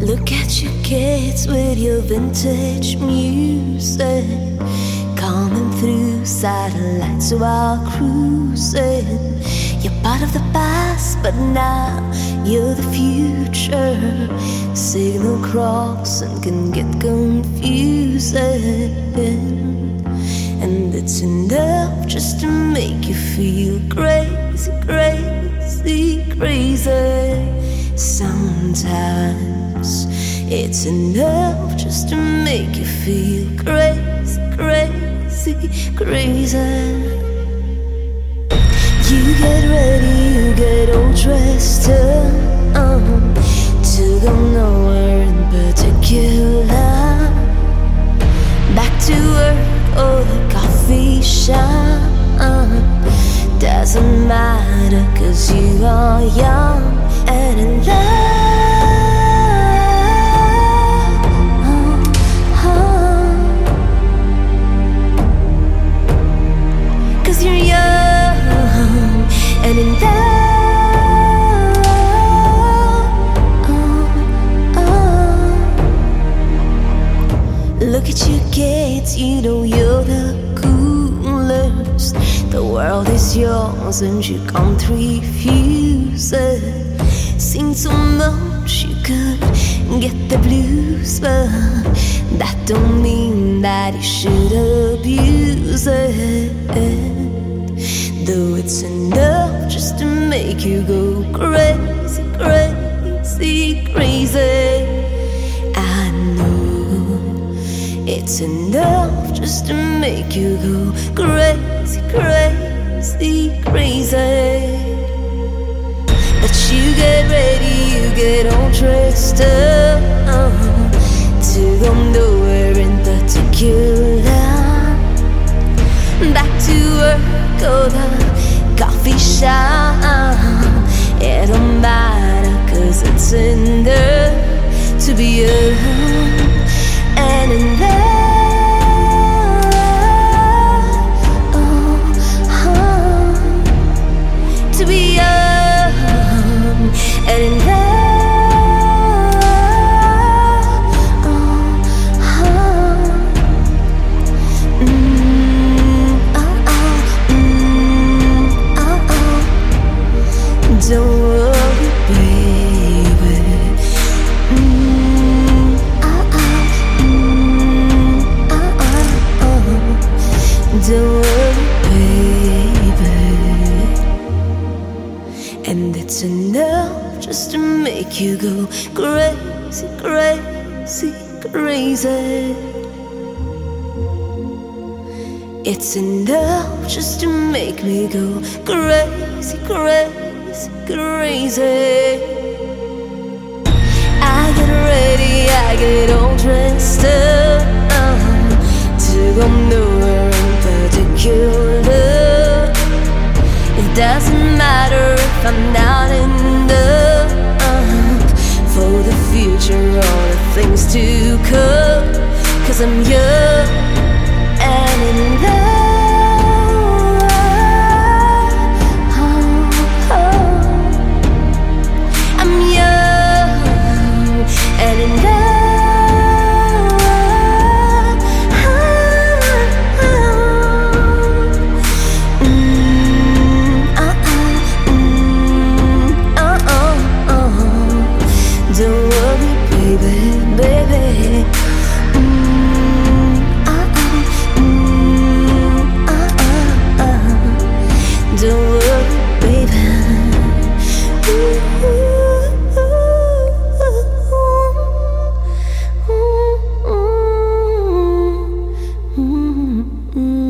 Look at your kids with your vintage music coming through satellites while cruising. You're part of the past, but now you're the future. Signal crossing can get confusing, and it's enough just to make you feel crazy, crazy, crazy. Sometimes it's enough just to make you feel crazy, crazy, crazy. You get ready, you get all dressed up to go nowhere in particular. Back to work or the coffee shop. Doesn't matter, cause you are young and in love. Look at you kids, you know you're the coolest. The world is yours and you can't refuse it. Seen so much you could get the blues, but that don't mean that you should abuse it. Though it's enough just to make you go crazy, crazy, crazy. I know it's enough just to make you go crazy, crazy, crazy. Get all dressed up uh, to go nowhere in particular. Back to work or the coffee shop. It don't matter, cause it's enough to be young it's enough just to make you go crazy, crazy, crazy. It's enough just to make me go crazy, crazy, crazy. I get ready, I get all dressed up. To go nowhere in particular. It doesn't matter if I'm not for the future or the things to come. Cause I'm young. Mm.